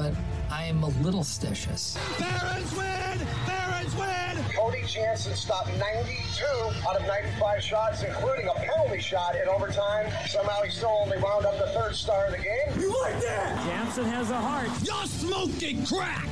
But I am a little stitious. Barons win! Barons win! Cody Janzen stopped 92 out of 95 shots, including a penalty shot in overtime. Somehow he still only wound up the third star of the game. You like that? Janzen has a heart. You're smoking crack!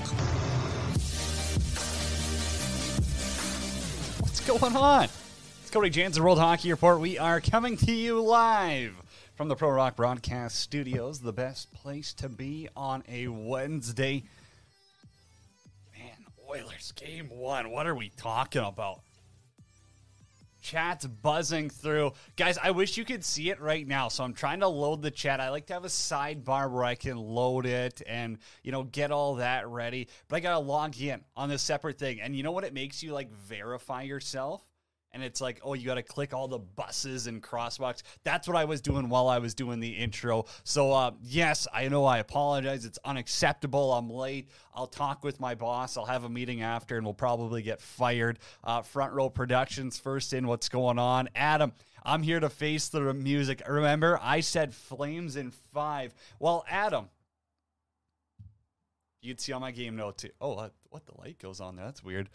What's going on? It's Cody Janzen, World Hockey Report. We are coming to you live from the Pro Rock Broadcast Studios, the best place to be on a Wednesday. Man, Oilers game one. What are we talking about? Chat's buzzing through. Guys, I wish you could see it right now. So I'm trying to load the chat. I like to have a sidebar where I can load it and, you know, get all that ready. But I got to log in on this separate thing. And you know what it makes you like verify yourself? And it's like, oh, you got to click all the buses and crosswalks. That's what I was doing while I was doing the intro. So, uh, yes, I know I apologize. It's unacceptable. I'm late. I'll talk with my boss. I'll have a meeting after, and we'll probably get fired. Uh, Front Row Productions, first in. What's going on? Adam, I'm here to face the music. Remember, I said flames in five. Well, Adam, you'd see on my game note too. Oh, what the light goes on there? That's weird.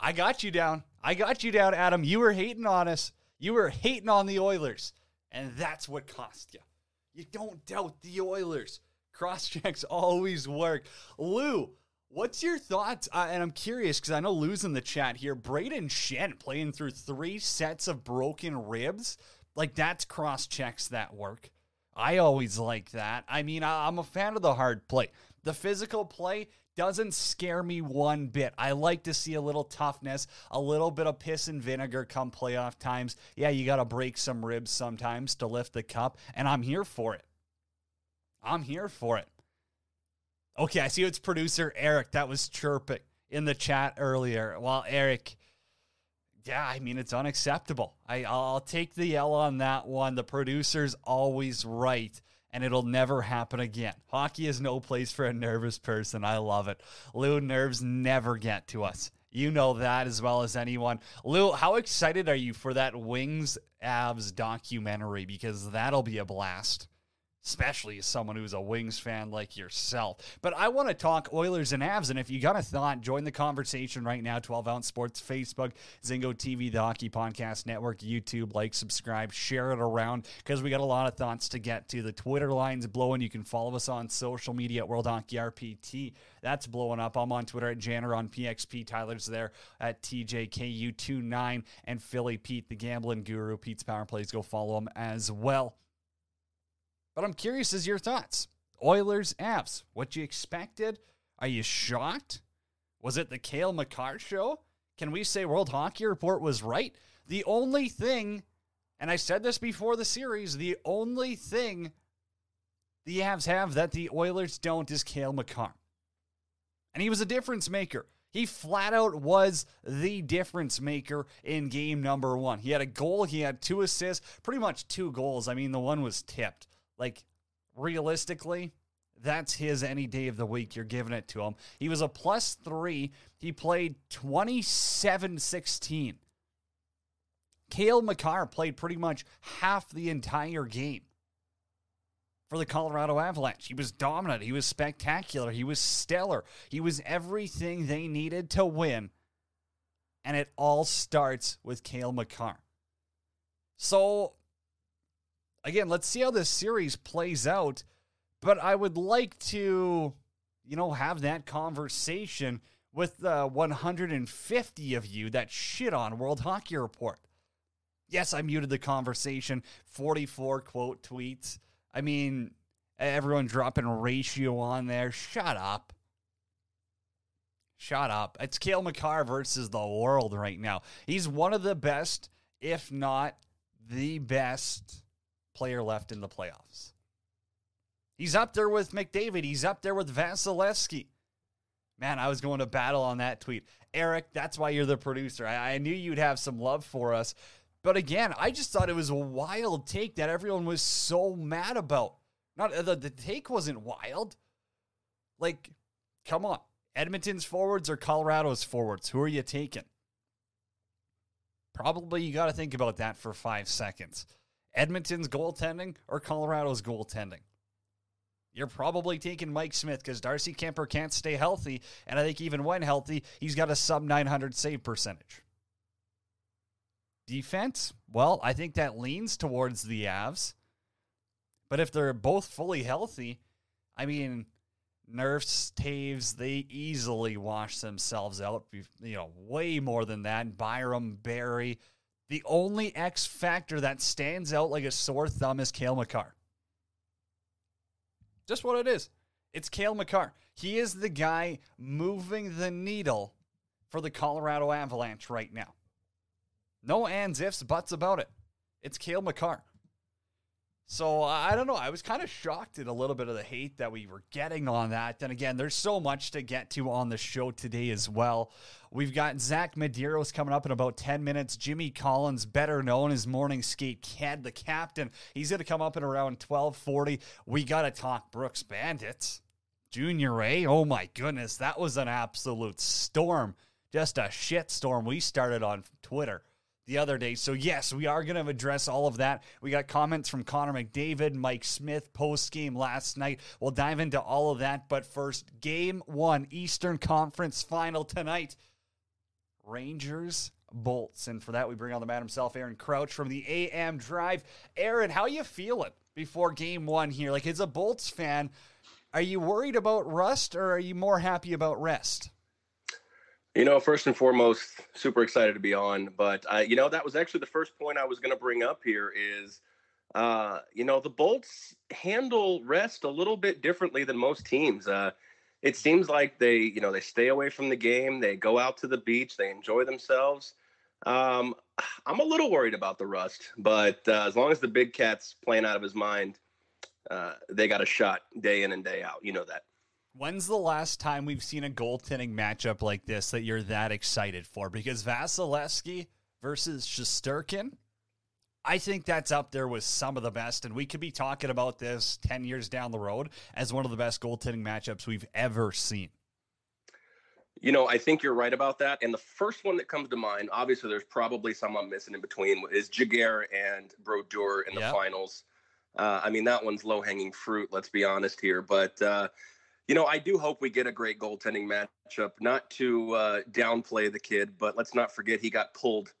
I got you down. I got you down, Adam. You were hating on us. You were hating on the Oilers, and that's what cost you. You don't doubt the Oilers. Cross checks always work. Lou, what's your thoughts? Uh, and I'm curious because I know Lou's in the chat here. Brayden Schenn playing through three sets of broken ribs. Like, that's cross checks that work. I always like that. I mean, I, I'm a fan of the hard play. The physical play doesn't scare me one bit. I like to see a little toughness, a little bit of piss and vinegar come playoff times. Yeah, you got to break some ribs sometimes to lift the cup, and I'm here for it. I'm here for it. Okay, I see it's producer Eric that was chirping in the chat earlier. Well, Eric, yeah, I mean it's unacceptable. I I'll take the L on that one. The producer's always right and it'll never happen again. Hockey is no place for a nervous person. I love it. Lou, nerves never get to us. You know that as well as anyone. Lou, how excited are you for that Wings Avs documentary? Because that'll be a blast especially as someone who's a Wings fan like yourself. But I want to talk Oilers and Avs, and if you got a thought, join the conversation right now. 12 Ounce Sports, Facebook, Zingo TV, the Hockey Podcast Network, YouTube. Like, subscribe, share it around because we got a lot of thoughts to get to. The Twitter line's blowing. You can follow us on social media at World Hockey RPT. That's blowing up. I'm on Twitter at Janner on PXP. Tyler's there at TJKU29 and Philly Pete, the gambling guru. Pete's Power Plays. Go follow him as well. But I'm curious as your thoughts. Oilers, Avs, what you expected? Are you shocked? Was it the Cale Makar show? Can we say World Hockey Report was right? The only thing, and I said this before the series, the only thing the Avs have that the Oilers don't is Cale Makar. And he was a difference maker. He flat out was the difference maker in game number one. He had a goal, he had two assists, pretty much two goals. I mean, the one was tipped. Like, realistically, that's his any day of the week. You're giving it to him. He was a plus three. He played 27 16. Cale Makar played pretty much half the entire game for the Colorado Avalanche. He was dominant. He was spectacular. He was stellar. He was everything they needed to win. And it all starts with Cale Makar. So again, let's see how this series plays out. But I would like to, you know, have that conversation with the 150 of you that shit on World Hockey Report. Yes, I muted the conversation. 44 quote tweets. I mean, everyone dropping ratio on there. Shut up. Shut up. It's Cale Makar versus the world right now. He's one of the best, if not the best player left in the playoffs. He's up there with McDavid. He's up there with Vasilevskiy. Man, I was going to battle on that tweet. Eric, that's why you're the producer. I, I, knew you'd have some love for us. But again, I just thought it was a wild take that everyone was so mad about. Not uh, the, the take wasn't wild. Like, come on. Edmonton's forwards or Colorado's forwards? Who are you taking? Probably you got to think about that for five seconds. Edmonton's goaltending or Colorado's goaltending? You're probably taking Mike Smith because Darcy Kuemper can't stay healthy. And I think even when healthy, he's got a sub 900 save percentage. Defense, well, I think that leans towards the Avs. But if they're both fully healthy, I mean, Nurse, Toews, they easily wash themselves out. You know, way more than that. Byram, Barrie. The only X factor that stands out like a sore thumb is Cale Makar. Just what it is. It's Cale Makar. He is the guy moving the needle for the Colorado Avalanche right now. No ands, ifs, buts about it. It's Cale Makar. So I don't know. I was kind of shocked at a little bit of the hate that we were getting on that. And again, there's so much to get to on the show today as well. We've got Zack Medeiros coming up in about 10 minutes. Jimmy Collins, better known as Morning Skate Ked, the captain. He's going to come up at around 1240. We got to talk Brooks Bandits. Junior A, oh my goodness, that was an absolute storm. Just a shit storm we started on Twitter the other day. So, yes, we are going to address all of that. We got comments from Connor McDavid, Mike Smith post game last night. We'll dive into all of that. But first, game one, Eastern Conference final tonight. Rangers Bolts. And for that, we bring on the man himself, Aaron Crouch from the AM Drive. Aaron, how you feeling before game one here? Like, as a Bolts fan, are you worried about rust or are you more happy about rest? You know, first and foremost, super excited to be on. But uh, you know, that was actually the first point I was going to bring up here. Is uh, you know the Bolts handle rest a little bit differently than most teams. Uh, it seems like they, you know, they stay away from the game. They go out to the beach. They enjoy themselves. Um, I'm a little worried about the rust, but uh, as long as the big cat's playing out of his mind, uh, they got a shot day in and day out. You know that. When's the last time we've seen a goaltending matchup like this that you're that excited for? Because Vasilevskiy versus Shesterkin, I think that's up there with some of the best, and we could be talking about this 10 years down the road as one of the best goaltending matchups we've ever seen. You know, I think you're right about that. And the first one that comes to mind, obviously, there's probably some I'm missing in between, is Giguere and Brodeur in the yep. finals. Uh, I mean, that one's low hanging fruit, let's be honest here. But, uh, you know, I do hope we get a great goaltending matchup. Not to uh, downplay the kid, but let's not forget he got pulled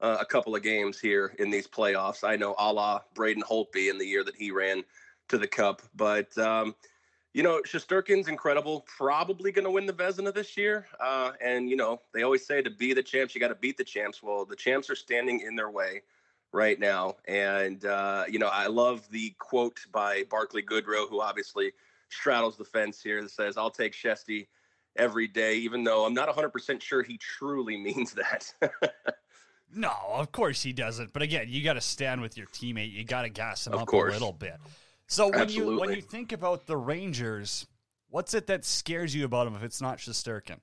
uh, a couple of games here in these playoffs. I know a la Braden Holtby in the year that he ran to the Cup, but um, you know, Shesterkin's incredible. Probably going to win the Vezina this year. Uh, and you know, they always say to be the champs, you got to beat the champs. Well, the champs are standing in their way right now, and uh, you know, I love the quote by Barclay Goodrow, who obviously straddles the fence here that says, I'll take Shesty every day, even though I'm not 100% sure he truly means that. no, of course he doesn't. But again, you got to stand with your teammate. You got to gas him of up course. a little bit. So when Absolutely. you when you think about the Rangers, what's it that scares you about them if it's not Shesterkin?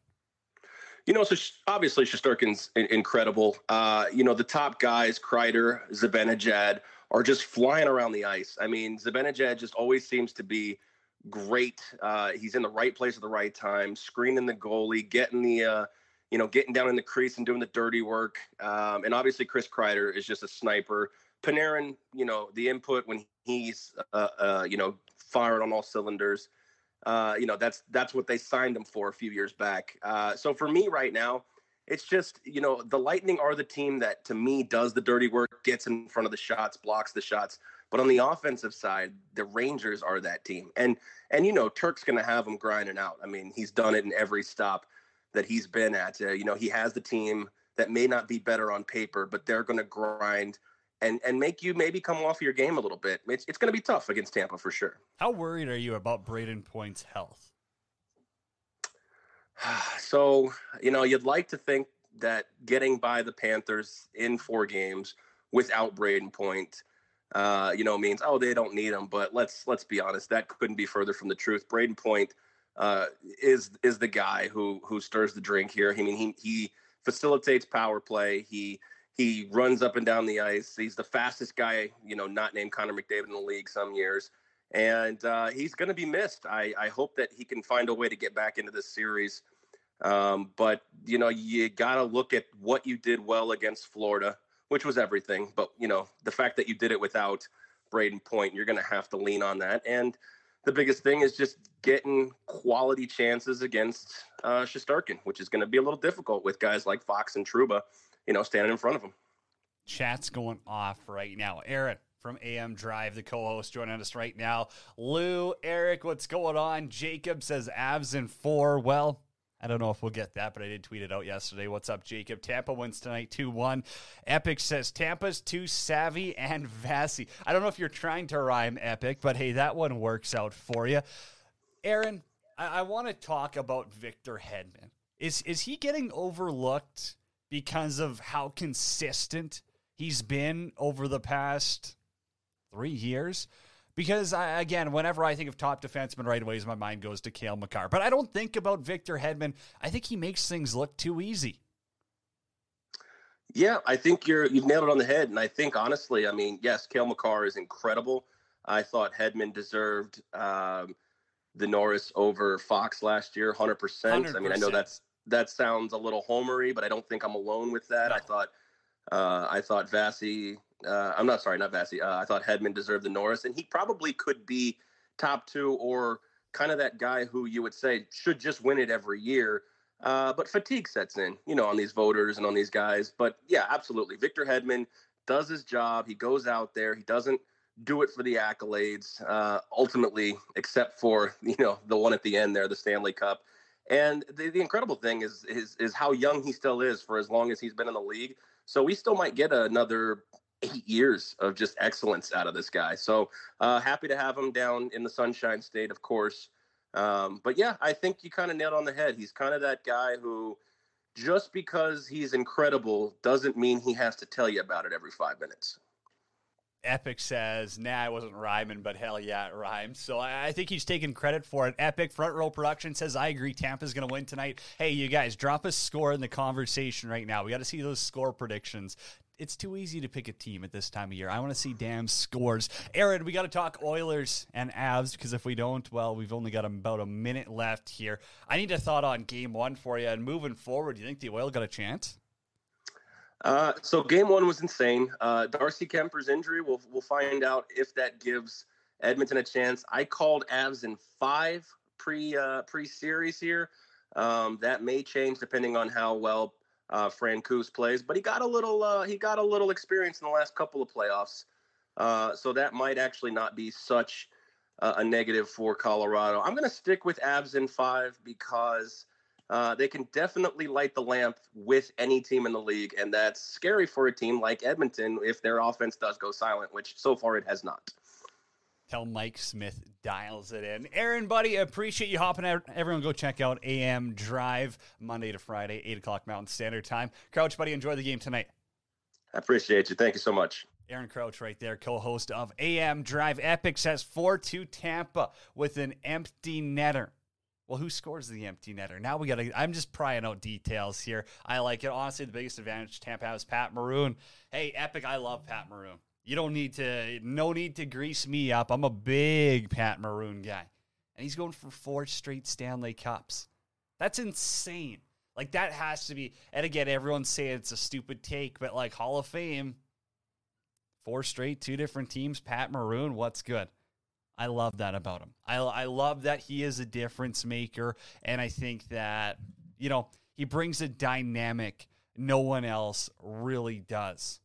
You know, so obviously Shesterkin's incredible. Uh, you know, the top guys, Kreider, Zibanejad, are just flying around the ice. I mean, Zibanejad just always seems to be – great. Uh, he's in the right place at the right time, screening the goalie, getting the, uh, you know, getting down in the crease and doing the dirty work. Um, and obviously, Chris Kreider is just a sniper. Panarin, you know, the input when he's, uh, uh you know, firing on all cylinders. Uh, you know, that's that's what they signed him for a few years back. Uh, so for me right now, it's just you know the Lightning are the team that to me does the dirty work, gets in front of the shots, blocks the shots. But on the offensive side, the Rangers are that team. And and you know, Turk's going to have them grinding out. I mean, he's done it in every stop that he's been at. Uh, you know, he has the team that may not be better on paper, but they're going to grind and and make you maybe come off your game a little bit. It's it's going to be tough against Tampa for sure. How worried are you about Brayden Point's health? so you know, you'd like to think that getting by the Panthers in four games without Brayden Point, uh, you know, means oh they don't need him. But let's let's be honest, that couldn't be further from the truth. Brayden Point uh, is is the guy who who stirs the drink here. I mean, he he facilitates power play. He he runs up and down the ice. He's the fastest guy, you know, not named Connor McDavid in the league some years. And uh, he's going to be missed. I, I hope that he can find a way to get back into this series. Um, but, you know, you got to look at what you did well against Florida, which was everything. But, you know, the fact that you did it without Brayden Point, you're going to have to lean on that. And the biggest thing is just getting quality chances against uh, Shesterkin, which is going to be a little difficult with guys like Fox and Trouba, you know, standing in front of him. Chat's going off right now. Aaron from AM Drive, the co-host, joining us right now. Lou, Eric, what's going on? Jacob says Avs in four. Well, I don't know if we'll get that, but I did tweet it out yesterday. What's up, Jacob? Tampa wins tonight 2 1. Epic says Tampa's too savvy and Vassy. I don't know if you're trying to rhyme Epic, but hey, that one works out for you. Aaron, I, I want to talk about Victor Hedman. Is is he getting overlooked because of how consistent he's been over the past three years. Because I, again, whenever I think of top defenseman right away, my mind goes to Cale Makar. But I don't think about Victor Hedman. I think he makes things look too easy. Yeah, I think you're you've nailed it on the head. And I think honestly, I mean, yes, Cale Makar is incredible. I thought Hedman deserved um, the Norris over Fox last year, hundred percent. I mean, I know that's that sounds a little homery, but I don't think I'm alone with that. No. I thought uh, I thought Vassy. Uh, I'm not sorry, not Vassy. Uh, I thought Hedman deserved the Norris, and he probably could be top two or kind of that guy who you would say should just win it every year. Uh, but fatigue sets in, you know, on these voters and on these guys. But yeah, absolutely. Victor Hedman does his job. He goes out there. He doesn't do it for the accolades, uh, ultimately, except for you know the one at the end there, the Stanley Cup. And the, the incredible thing is, is is how young he still is for as long as he's been in the league. So we still might get another eight years of just excellence out of this guy. So uh, happy to have him down in the Sunshine State, of course. Um, but yeah, I think you kind of nailed on the head. He's kind of that guy who, just because he's incredible, doesn't mean he has to tell you about it every five minutes. Epic says, nah, I wasn't rhyming, but hell yeah, it rhymes. So I, I think he's taking credit for it. Epic Front Row Production says, I agree, Tampa's going to win tonight. Hey, you guys, drop a score in the conversation right now. We got to see those score predictions. It's too easy to pick a team at this time of year. I want to see damn scores. Aaron, we got to talk Oilers and Avs because if we don't, well, we've only got about a minute left here. I need a thought on game one for you. And moving forward, do you think the Oil got a chance? Uh, so game one was insane. Uh, Darcy Kuemper's injury, we'll we'll find out if that gives Edmonton a chance. I called Avs in five pre uh, pre series here. Um, that may change depending on how well uh, Francouz plays, but he got a little uh, he got a little experience in the last couple of playoffs, uh, so that might actually not be such a negative for Colorado. I'm going to stick with Avs in five because uh, they can definitely light the lamp with any team in the league, and that's scary for a team like Edmonton if their offense does go silent, which so far it has not. Tell Mike Smith dials it in. Aaron, buddy, appreciate you hopping out. Everyone go check out AM Drive Monday to Friday, 8 o'clock Mountain Standard Time. Crouch, buddy, enjoy the game tonight. I appreciate you. Thank you so much. Aaron Crouch right there, co-host of AM Drive. Epic says 4-2 Tampa with an empty netter. Well, who scores the empty netter? Now we got to. I'm just prying out details here. I like it. Honestly, the biggest advantage Tampa has Pat Maroon. Hey, Epic, I love Pat Maroon. You don't need to, no need to grease me up. I'm a big Pat Maroon guy. And he's going for four straight Stanley Cups. That's insane. Like, that has to be, and again, everyone's saying it's a stupid take, but like Hall of Fame, four straight, two different teams, Pat Maroon, what's good? I love that about him. I, I love that he is a difference maker. And I think that, you know, he brings a dynamic no one else really does.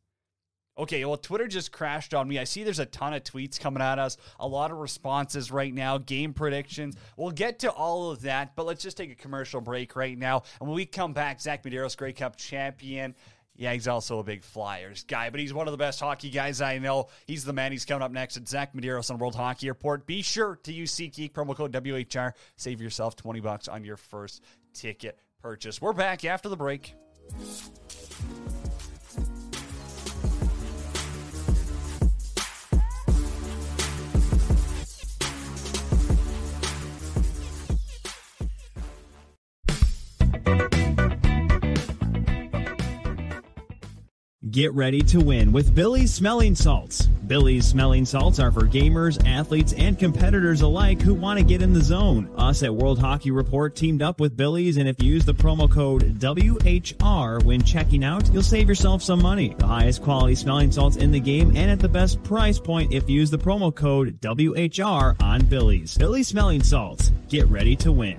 Okay, well, Twitter just crashed on me. I see there's a ton of tweets coming at us, a lot of responses right now, game predictions. We'll get to all of that, but let's just take a commercial break right now. And when we come back, Zack Medeiros, Grey Cup champion. Yeah, he's also a big Flyers guy, but he's one of the best hockey guys I know. He's the man. He's coming up next at Zack Medeiros on World Hockey Report. Be sure to use SeatGeek promo code WHR. Save yourself 20 bucks on your first ticket purchase. We're back after the break. Get ready to win with Billy's Smelling Salts. Billy's Smelling Salts are for gamers, athletes, and competitors alike who want to get in the zone. Us at World Hockey Report teamed up with Billy's, and if you use the promo code WHR when checking out, you'll save yourself some money. The highest quality smelling salts in the game and at the best price point if you use the promo code WHR on Billy's. Billy's Smelling Salts. Get ready to win.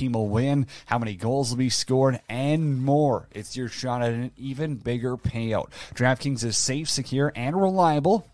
team will win, how many goals will be scored, and more. It's your shot at an even bigger payout. DraftKings is safe, secure, and reliable.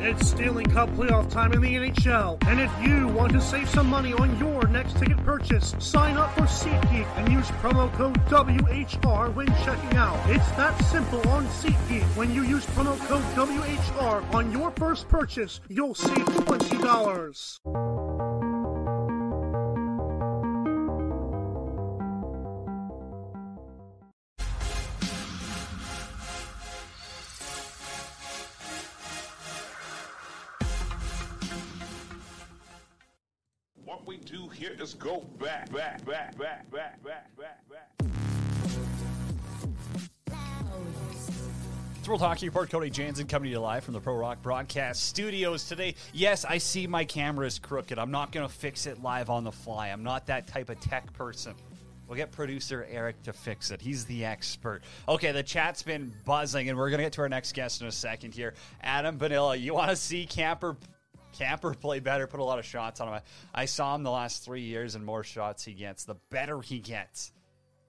It's Stanley Cup playoff time in the NHL, and if you want to save some money on your next ticket purchase, sign up for SeatGeek and use promo code WHR when checking out. It's that simple on SeatGeek. When you use promo code WHR on your first purchase, you'll save $20. What we do here is go back, back, back, back, back, back, back, back. It's World Hockey Report. Cody Janzen coming to you live from the Pro Rock Broadcast Studios today. Yes, I see my camera is crooked. I'm not going to fix it live on the fly. I'm not that type of tech person. We'll get producer Eric to fix it. He's the expert. Okay, the chat's been buzzing, and we're going to get to our next guest in a second here. Adam Vanilla, you want to see Camper Camper play better, put a lot of shots on him. I, I saw him the last three years, and more shots he gets, the better he gets.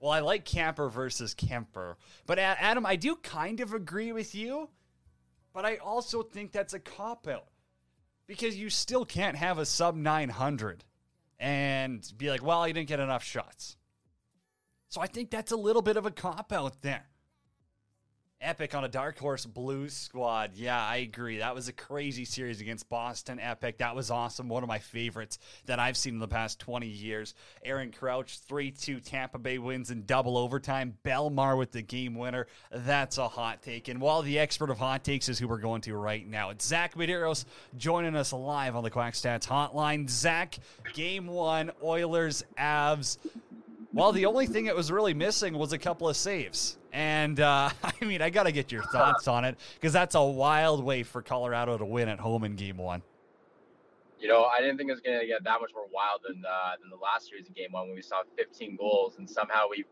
Well, I like Camper versus Kemper. But Adam, I do kind of agree with you, but I also think that's a cop out because you still can't have a sub 900 and be like, well, you didn't get enough shots. So I think that's a little bit of a cop out there. Epic on a dark horse blue squad. Yeah, I agree. That was a crazy series against Boston Epic. That was awesome. One of my favorites that I've seen in the past 20 years. Aaron Crouch, 3 2 Tampa Bay wins in double overtime. Bellemare with the game winner. That's a hot take. And while the expert of hot takes is who we're going to right now, it's Zack Medeiros joining us live on the Quack Stats hotline. Zack, game one, Oilers, Avs. Well, the only thing that was really missing was a couple of saves. And uh, I mean, I got to get your thoughts on it because that's a wild way for Colorado to win at home in game one. You know, I didn't think it was going to get that much more wild than uh, than the last series in game one when we saw 15 goals and somehow we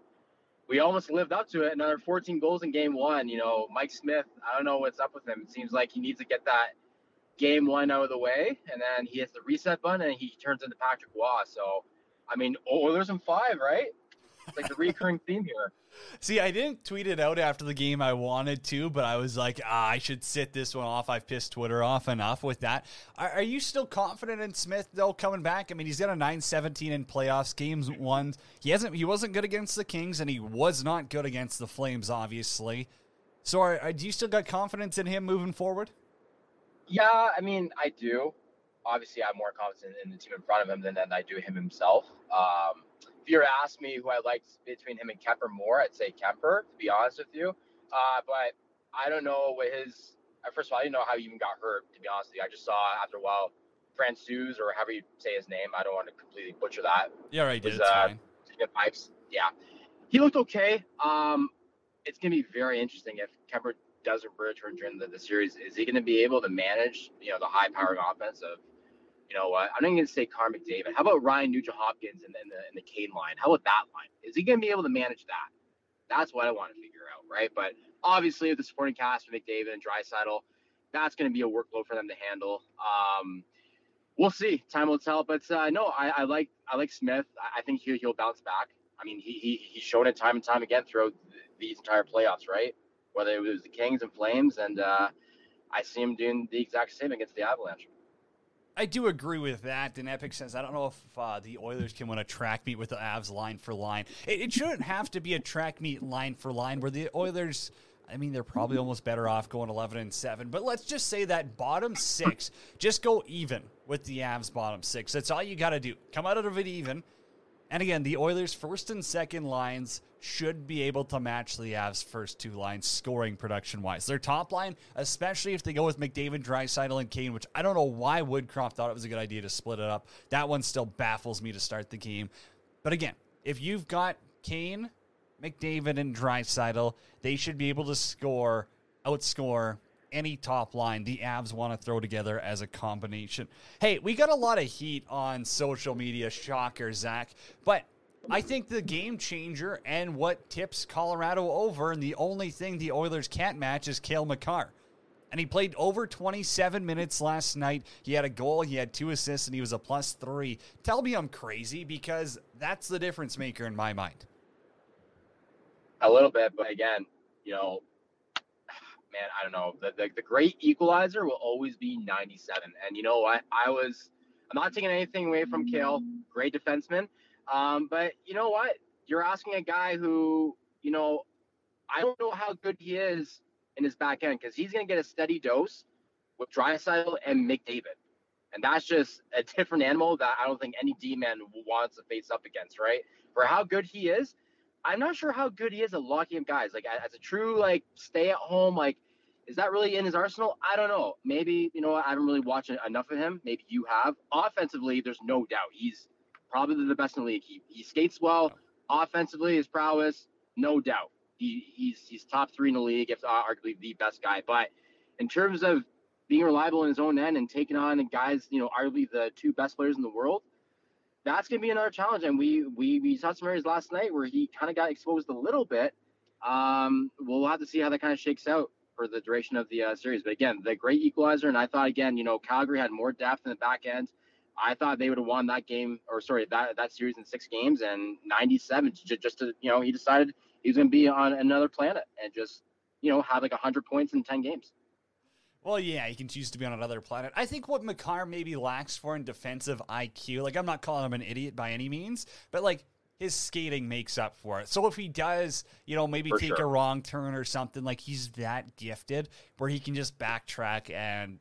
we almost lived up to it. Another 14 goals in game one. You know, Mike Smith, I don't know what's up with him. It seems like he needs to get that game one out of the way, and then he hits the reset button and he turns into Patrick Roy. So, I mean, Oilers in five, right? It's like a recurring theme here. See, I didn't tweet it out after the game. I wanted to, but I was like, ah, I should sit this one off. I've pissed Twitter off enough with that. Are, are, you still confident in Smith though coming back? I mean, he's got a 9-17 in playoffs games one. He hasn't. He wasn't good against the Kings, and he was not good against the Flames, obviously. So, are, are, do you still got confidence in him moving forward? Yeah, I mean, I do. Obviously, I have more confidence in the team in front of him than, than I do him himself. Um, if you were ask me who I liked between him and Kuemper more, I'd say Kuemper, to be honest with you. Uh, but I don't know what his. Uh, first of all, I didn't know how he even got hurt. To be honest with you, I just saw after a while, Francouz or however you say his name. I don't want to completely butcher that. Yeah, right. Was, uh, pipes. Yeah, he looked okay. Um, it's gonna be very interesting if Kuemper doesn't return during the, the series. Is he going to be able to manage, you know, the high-powered offense of you know what? I'm not going to say Connor McDavid. How about Ryan Nugent Hopkins and the the Kane line? How about that line? Is he going to be able to manage that? That's what I want to figure out, right? But obviously, with the supporting cast of McDavid and Draisaitl, that's going to be a workload for them to handle. Um, we'll see. Time will tell. But uh, no, I, I, like I like Smith. I think he, he'll bounce back. I mean, he, he he's shown it time and time again throughout these entire playoffs, right? Whether it was the Kings and Flames, and uh, I see him doing the exact same against the Avalanche. I do agree with that in epic sense. I don't know if uh, the Oilers can win a track meet with the Avs line for line. It, it, shouldn't have to be a track meet line for line where the Oilers. I mean, they're probably almost better off going 11 and 7. But let's just say that bottom six, just go even with the Avs bottom six. That's all you got to do. Come out of it even. And again, the Oilers' first and second lines should be able to match the Avs' first two lines scoring production wise. Their top line, especially if they go with McDavid, Draisaitl, and Kane, which I don't know why Woodcroft thought it was a good idea to split it up. That one still baffles me to start the game. But again, if you've got Kane, McDavid, and Draisaitl, they should be able to score, outscore any top line the Avs want to throw together as a combination. Hey, we got a lot of heat on social media, shocker, Zack, but I think the game changer and what tips Colorado over, and the only thing the Oilers can't match is Cale Makar. And he played over 27 minutes last night. He had a goal, he had two assists, and he was a plus three. Tell me I'm crazy because that's the difference maker in my mind. A little bit, but again, you know, man, I don't know. The, the, the great equalizer will always be 97. And you know what? I was, I'm not taking anything away from Cale, great defenseman. Um, but you know what? You're asking a guy who, you know, I don't know how good he is in his back end because he's going to get a steady dose with Draisaitl and McDavid. And that's just a different animal that I don't think any D man wants to face up against, right? For how good he is, I'm not sure how good he is at locking up guys. Like as a true like stay at home, like is that really in his arsenal? I don't know. Maybe you know I haven't really watched enough of him. Maybe you have. Offensively, there's no doubt he's probably the best in the league. He, he skates well. Offensively, his prowess, no doubt. He, he's he's top three in the league, if arguably the best guy. But in terms of being reliable in his own end and taking on guys, you know, arguably the two best players in the world, that's gonna be another challenge. And we we, we saw some areas last night where he kind of got exposed a little bit. Um, we'll have to see how that kind of shakes out for the duration of the uh, series. But again, the great equalizer, and I thought again, you know, Calgary had more depth in the back end. I thought they would have won that game, or sorry, that that series in six games and 97. Just, just to you know, he decided he was going to be on another planet and just you know have like 100 points in 10 games. Well, yeah, he can choose to be on another planet. I think what Makar maybe lacks for in defensive IQ, like I'm not calling him an idiot by any means, but like his skating makes up for it. So if he does, you know, maybe for take sure. a wrong turn or something, like he's that gifted where he can just backtrack and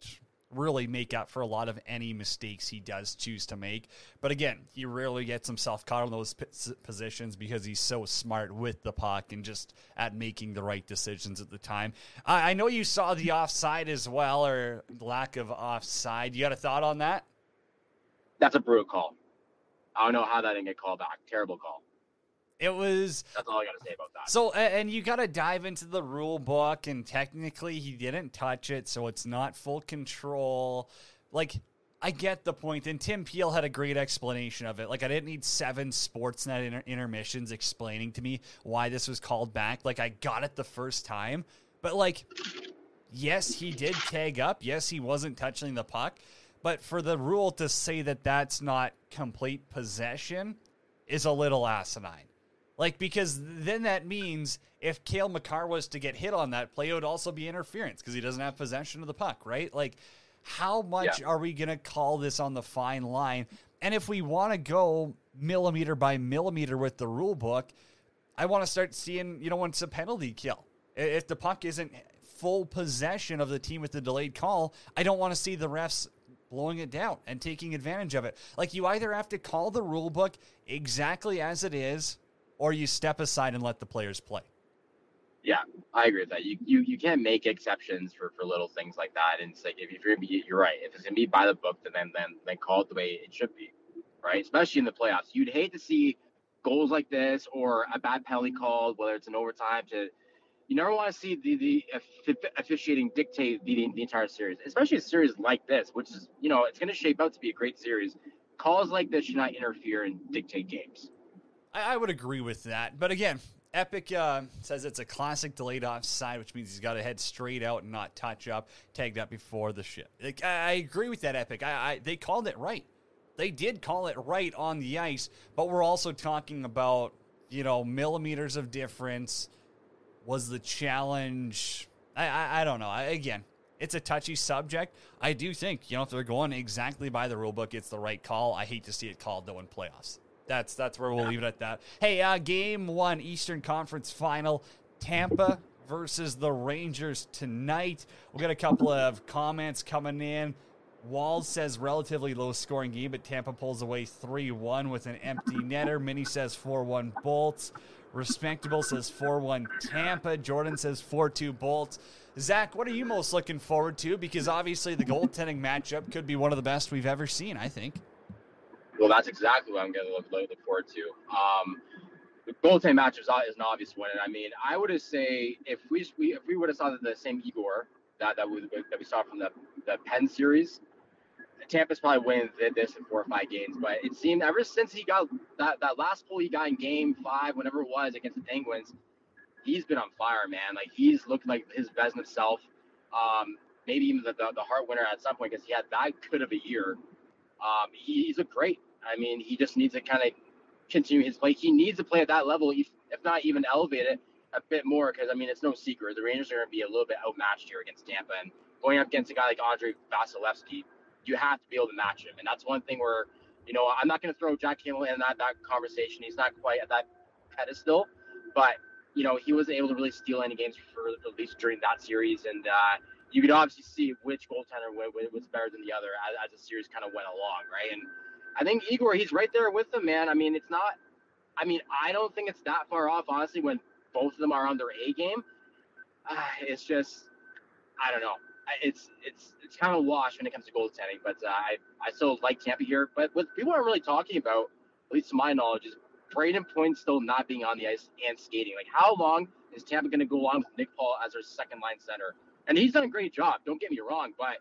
really make up for a lot of any mistakes he does choose to make. But again, he rarely gets himself caught in those positions because he's so smart with the puck and just at making the right decisions at the time. I, I know you saw the offside as well, or lack of offside. You got a thought on that? That's a brutal call. I don't know how that didn't get called back. Terrible call. It was. That's all I got to say about that. So, and you got to dive into the rule book, and technically, he didn't touch it, so it's not full control. Like, I get the point, and Tim Peel had a great explanation of it. Like, I didn't need seven Sportsnet inter- intermissions explaining to me why this was called back. Like, I got it the first time, but like, Yes, he did tag up. Yes, he wasn't touching the puck. But for the rule to say that that's not complete possession is a little asinine. Like, because then that means if Cale Makar was to get hit on that play, it would also be interference because he doesn't have possession of the puck, right? Like, how much yeah. are we going to call this on the fine line? And if we want to go millimeter by millimeter with the rule book, I want to start seeing, you know, when it's a penalty kill. If the puck isn't full possession of the team with the delayed call, I don't want to see the refs blowing it down and taking advantage of it. Like you either have to call the rule book exactly as it is, or you step aside and let the players play. Yeah, I agree with that. You you, you can't make exceptions for, for little things like that. And it's like if you're gonna be, you're right. If it's gonna be by the book, then then then call it the way it should be, right? Especially in the playoffs, you'd hate to see goals like this or a bad penalty called, whether it's an overtime to you never want to see the the officiating dictate the, the entire series, especially a series like this, which is you know it's going to shape out to be a great series. Calls like this should not interfere and dictate games. I, I would agree with that, but again, Epic uh, says it's a classic delayed offside, which means he's got to head straight out and not touch up, tagged up before the ship. Like, I, I, agree with that, Epic. I, I, they called it right. They did call it right on the ice, but we're also talking about you know millimeters of difference was the challenge? I, I, I don't know. I, again, it's a touchy subject. I do think, you know, if they're going exactly by the rule book, it's the right call. I hate to see it called though in playoffs. That's that's where we'll leave it at that. Hey, uh, game one, Eastern Conference Final, Tampa versus the Rangers tonight. We got a couple of comments coming in. Walls says relatively low scoring game, but Tampa pulls away 3 1 with an empty netter. Minnie says 4 1 Bolts. Respectable says 4 1 Tampa. Jordan says 4 2 Bolts. Zack, what are you most looking forward to? Because obviously the goaltending matchup could be one of the best we've ever seen, I think. Well, that's exactly what I'm going to look, look forward to. Um, the goaltending matchup is an obvious win. I mean, I would say if we if we would have saw the same Igor that that we, that we saw from the the Penn series, Tampa's probably winning this in four or five games. But it seemed ever since he got that, that last pull he got in game five, whenever it was against the Penguins, he's been on fire, man. Like he's looked like his best self. Um, maybe even the, the, the Hart winner at some point because he had that good of a year. Um, he, he's a great. I mean, he just needs to kind of continue his play. He needs to play at that level, if, if not even elevate it a bit more. Because I mean, it's no secret the Rangers are going to be a little bit outmatched here against Tampa, and going up against a guy like Andrei Vasilevskiy you have to be able to match him. And that's one thing where, you know, I'm not going to throw Jack Campbell in that, that conversation. He's not quite at that pedestal, but, you know, he wasn't able to really steal any games for at least during that series. And uh, you could obviously see which goaltender was better than the other as, as the series kind of went along, right? And I think Igor, he's right there with them, man. I mean, it's not, I mean, I don't think it's that far off, honestly, when both of them are on their A game. Uh, it's just, I don't know it's it's it's kind of a wash when it comes to goaltending. But uh, I I still like Tampa here. But what people aren't really talking about, at least to my knowledge, is Brayden Point still not being on the ice and skating. Like how long is Tampa going to go on with Nick Paul as their second line center? And he's done a great job. Don't get me wrong, but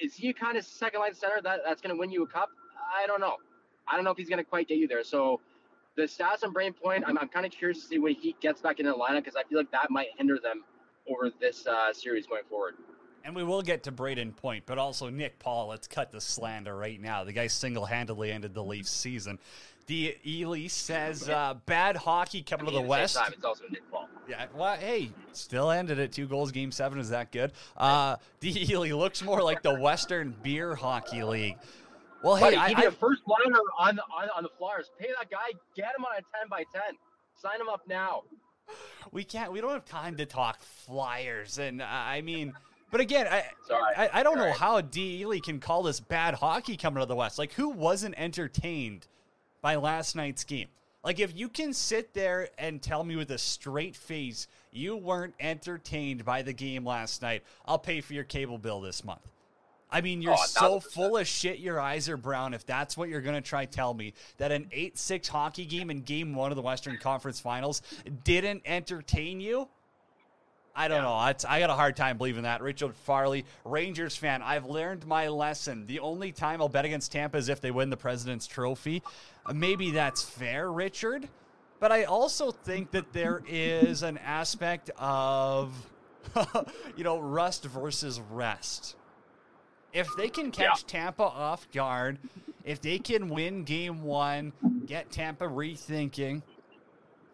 is he a kind of second line center that, that's going to win you a cup? I don't know. I don't know if he's going to quite get you there. So the stats on Brayden Point, I'm, I'm kind of curious to see when he gets back into the lineup because I feel like that might hinder them over this uh, series going forward. And we will get to Brayden Point, but also Nick Paul. Let's cut the slander right now. The guy single handedly ended the Leafs season. The Ely says uh, bad hockey coming I mean, to the West. Time, it's also Nick Paul. Yeah, well, hey, still ended it. Two goals, game seven. Is that good? Uh, the Ely looks more like the Western Beer Hockey League. Well, hey, Buddy, I, I, a first liner on, on on the Flyers. Pay that guy. Get him on a ten by ten. Sign him up now. We can't. We don't have time to talk Flyers, and uh, I mean. But again, I I, I, don't know how D. Ely can call this bad hockey coming to the West. Like, who wasn't entertained by last night's game? Like, if you can sit there and tell me with a straight face you weren't entertained by the game last night, I'll pay for your cable bill this month. I mean, you're oh, so full of shit, your eyes are brown. If that's what you're going to try tell me, that an 8 6 hockey game in game one of the Western Conference Finals didn't entertain you, I don't yeah. know. It's, I got a hard time believing that. Richard Farley, Rangers fan. I've learned my lesson. The only time I'll bet against Tampa is if they win the President's Trophy. Maybe that's fair, Richard. But I also think that there is an aspect of you know, rust versus rest. If they can catch yeah. Tampa off guard, if they can win game one, get Tampa rethinking,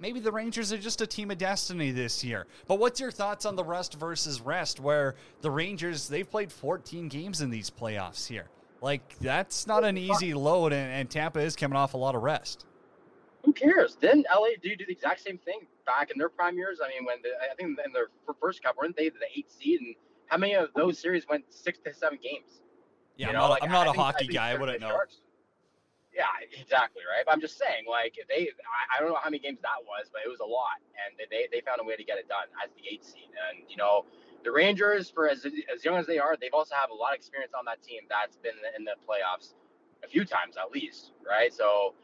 maybe the Rangers are just a team of destiny this year. But what's your thoughts on the rust versus rest, where the Rangers, they've played 14 games in these playoffs here? Like, that's not an easy load, and, and Tampa is coming off a lot of rest. Who cares? Didn't LA do, do the exact same thing back in their prime years? I mean, when the, I think in their first cup, weren't they the eighth seed? And how many of those series went six to seven games? Yeah, you I'm not, like, I'm not a hockey guy. I wouldn't know. Sharks. Yeah, exactly right. But I'm just saying, like they, I, I, don't know how many games that was, but it was a lot, and they they found a way to get it done as the eight seed. And you know, the Rangers, for as as young as they are, they've also have a lot of experience on that team that's been in the playoffs a few times at least, right? So,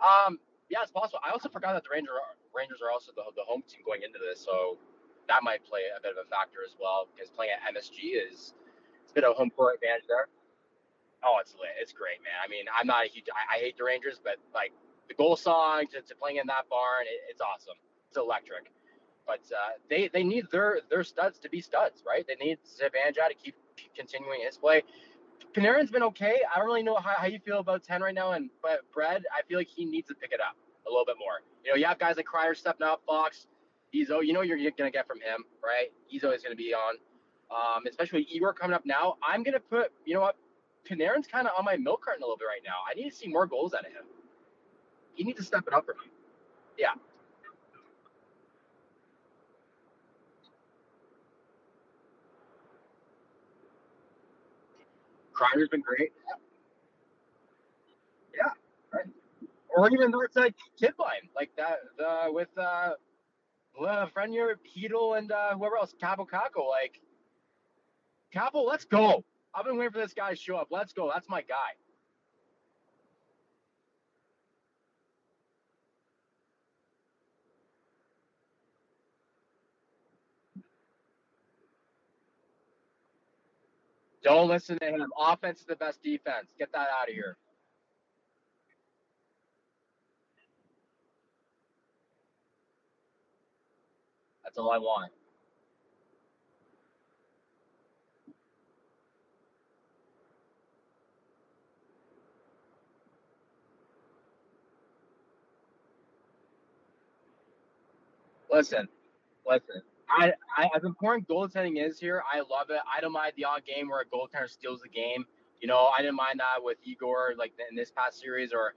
um, yeah, it's possible. I also forgot that the Ranger Rangers are also the, the home team going into this, so that might play a bit of a factor as well because playing at MSG is it's a bit of a home court advantage there. Oh, it's lit. It's great, man. I mean, I'm not a huge. I, I hate the Rangers, but like the goal song to, to playing in that barn, it, it's awesome. It's electric. But uh, they they need their their studs to be studs, right? They need Zibanejad to keep continuing his play. Panarin's been okay. I don't really know how, how you feel about 10 right now. And but Brad, I feel like he needs to pick it up a little bit more. You know, you have guys like Kreider stepping up, Fox. He's oh, you know you're gonna get from him, right? He's always gonna be on. Um, especially Igor coming up now. I'm gonna put, you know what, Panarin's kind of on my milk carton a little bit right now. I need to see more goals out of him. He needs to step it up for me. Yeah. Kreider's been great. Yeah, right. Or even though it's like kid line, like that the with uh Frenier, Chytil, and uh, whoever else, Kaapo Kakko. Like Kaapo, let's go. I've been waiting for this guy to show up. Let's go. That's my guy. Don't listen to him. Offense is the best defense. Get that out of here. That's all I want. Listen, listen. I, I as important goaltending is here, I love it. I don't mind the odd game where a goaltender steals the game. You know, I didn't mind that with Igor, like in this past series, or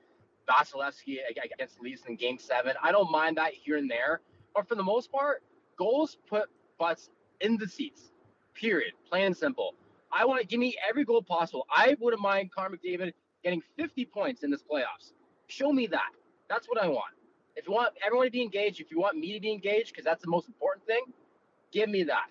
Vasilevskiy against Leafs in Game Seven. I don't mind that here and there, but for the most part, goals put butts in the seats. Period. Plain and simple. I want to give me every goal possible. I wouldn't mind Connor getting 50 points in this playoffs. Show me that. That's what I want. If you want everyone to be engaged, if you want me to be engaged, because that's the most important thing, Give me that.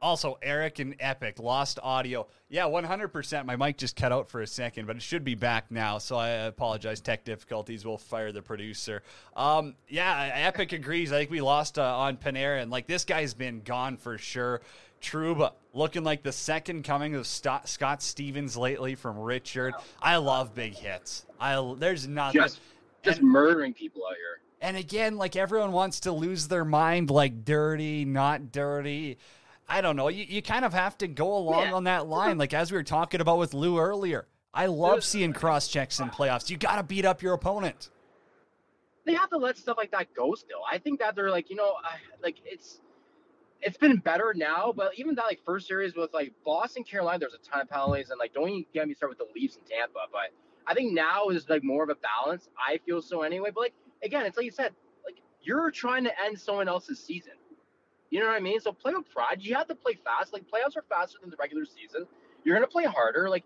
Also, Eric and Epic lost audio. Yeah, 100%. My mic just cut out for a second, but it should be back now. So I apologize. Tech difficulties. We'll fire the producer. Um, yeah, Epic agrees. I think we lost uh, on Panarin. Like, this guy's been gone for sure. Trouba looking like the second coming of Scott Stevens lately from Richard. I love big hits. I There's nothing. Just, just and, murdering people out here. And again, like everyone wants to lose their mind, like dirty, not dirty. I don't know. You, you kind of have to go along yeah. on that line. Like as we were talking about with Lou earlier. I love seeing cross checks in playoffs. You got to beat up your opponent. They have to let stuff like that go still. I think that they're like, you know, like it's it's been better now, but even that like first series with like Boston, Carolina, there's a ton of penalties, and like don't even get me started with the Leafs in Tampa. But I think now is like more of a balance. I feel so anyway. But like again, it's like you said, like you're trying to end someone else's season. You know what I mean? So play with pride. You have to play fast. Like playoffs are faster than the regular season. You're gonna play harder. Like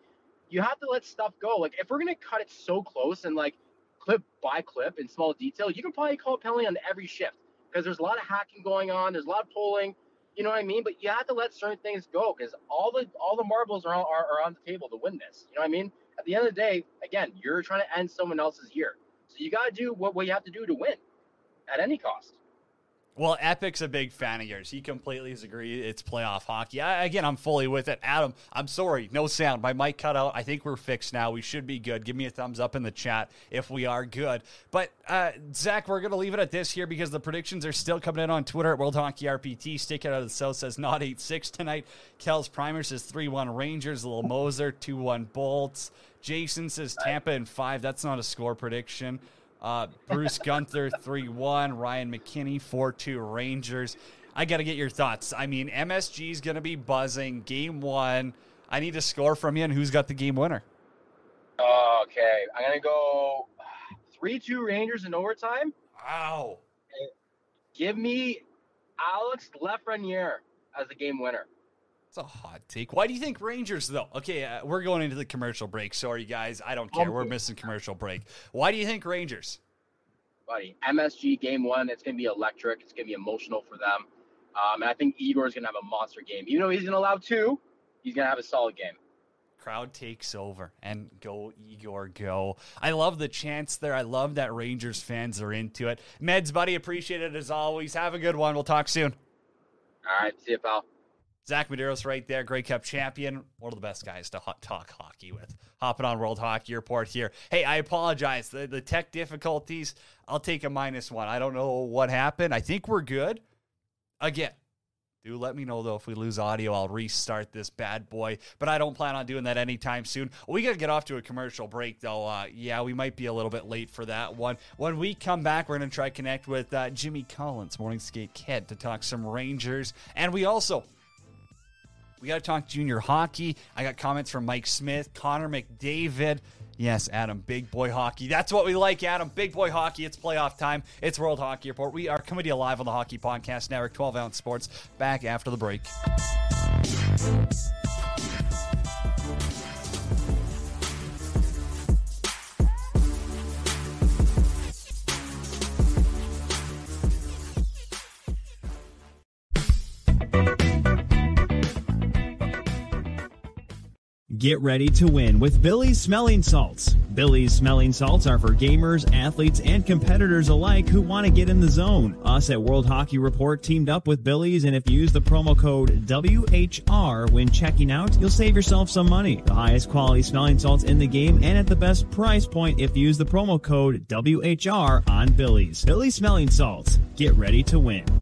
you have to let stuff go. Like if we're gonna cut it so close and like clip by clip in small detail, you can probably call penalty on every shift because there's a lot of hacking going on. There's a lot of pulling. You know what I mean? But you have to let certain things go because all the all the marbles are, are are on the table to win this. You know what I mean? At the end of the day, again, you're trying to end someone else's year. So you got to do what, what you have to do to win at any cost. Well, Epic's a big fan of yours. He completely agrees it's playoff hockey. I, again, I'm fully with it. Adam, I'm sorry, no sound. My mic cut out. I think we're fixed now. We should be good. Give me a thumbs up in the chat if we are good. But uh, Zack, we're going to leave it at this here because the predictions are still coming in on Twitter at World Hockey RPT. Stick it out of the south says not 8 6 tonight. Kel's Primer says 3 1 Rangers. Little Moser 2 1 Bolts. Jason says Tampa in 5. That's not a score prediction. Uh, Bruce Gunther, 3 1. Ryan McKinney, 4 2 Rangers. I got to get your thoughts. I mean, MSG is going to be buzzing. Game one. I need a score from you, and who's got the game winner? Okay. I'm going to go 3 2 Rangers in overtime. Wow. Give me Alex Lafreniere as the game winner. It's a hot take. Why do you think Rangers, though? Okay, uh, we're going into the commercial break. Sorry, guys. I don't care. We're missing commercial break. Why do you think Rangers? Buddy, MSG game one, it's going to be electric. It's going to be emotional for them. Um, and I think Igor is going to have a monster game. Even though he's going to allow two, he's going to have a solid game. Crowd takes over and go Igor go. I love the chance there. I love that Rangers fans are into it. Meds, buddy, appreciate it as always. Have a good one. We'll talk soon. All right, see you, pal. Zack Medeiros right there, Grey Cup champion, one of the best guys to talk hockey with. Hopping on World Hockey Report here. Hey, I apologize. The, the tech difficulties, I'll take a minus one. I don't know what happened. I think we're good. Again, do let me know though if we lose audio. I'll restart this bad boy, but I don't plan on doing that anytime soon. We got to get off to a commercial break though. Uh, yeah, we might be a little bit late for that one. When we come back, we're to try connect with uh, Jimmy Collins, Morning Skate Kid, to talk some Rangers, and we also we got to talk junior hockey. I got comments from Mike Smith, Connor McDavid. Yes, Adam, big boy hockey. That's what we like, Adam. Big boy hockey. It's playoff time. It's World Hockey Report. We are coming to you live on the Hockey Podcast Network, 12 ounce sports. Back after the break. Get ready to win with Billy's Smelling Salts. Billy's Smelling Salts are for gamers, athletes, and competitors alike who want to get in the zone. Us at World Hockey Report teamed up with Billy's, and if you use the promo code WHR when checking out, you'll save yourself some money. The highest quality smelling salts in the game and at the best price point if you use the promo code WHR on Billy's. Billy's Smelling Salts. Get ready to win.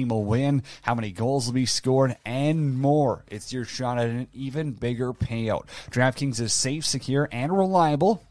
team will win, how many goals will be scored, and more. It's your shot at an even bigger payout. DraftKings is safe, secure, and reliable.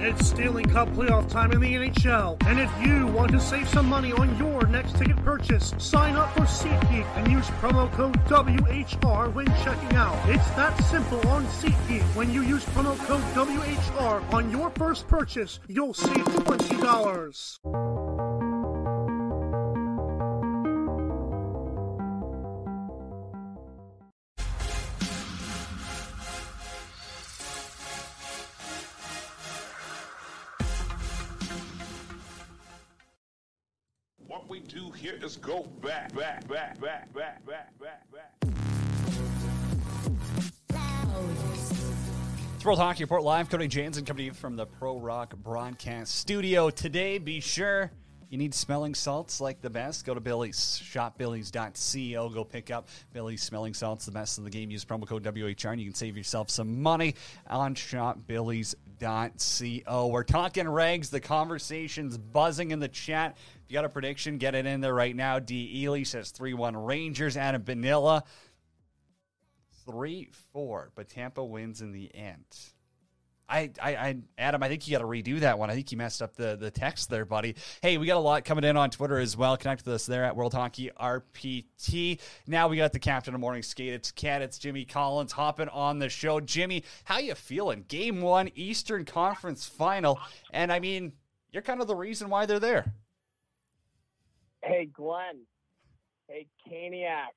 It's Stanley Cup playoff time in the NHL, and if you want to save some money on your next ticket purchase, sign up for SeatGeek and use promo code WHR when checking out. It's that simple on SeatGeek. When you use promo code WHR on your first purchase, you'll save $20. We do here is go back, back, back, back, back, back, back, back. It's World Hockey Report Live. Cody Janzen coming to you from the Pro Rock Broadcast Studio. Today, be sure you need smelling salts like the best. Go to Billy's, shopbillys.co. Go pick up Billy's smelling salts, the best in the game. Use promo code WHR and you can save yourself some money on shopbillys.co. We're talking regs. The conversation's buzzing in the chat. If you got a prediction, get it in there right now. D. Ely says 3 1 Rangers. Adam Vanilla three four, but Tampa wins in the end. I, I, I Adam, I think you got to redo that one. I think you messed up the the text there, buddy. Hey, we got a lot coming in on Twitter as well. Connect with us there at World Hockey RPT. Now we got the captain of morning skate. It's Cat. It's Jimmy Collins hopping on the show. Jimmy, how you feeling? Game one, Eastern Conference Final, and I mean, you're kind of the reason why they're there. Hey, Glenn. Hey, Caniac.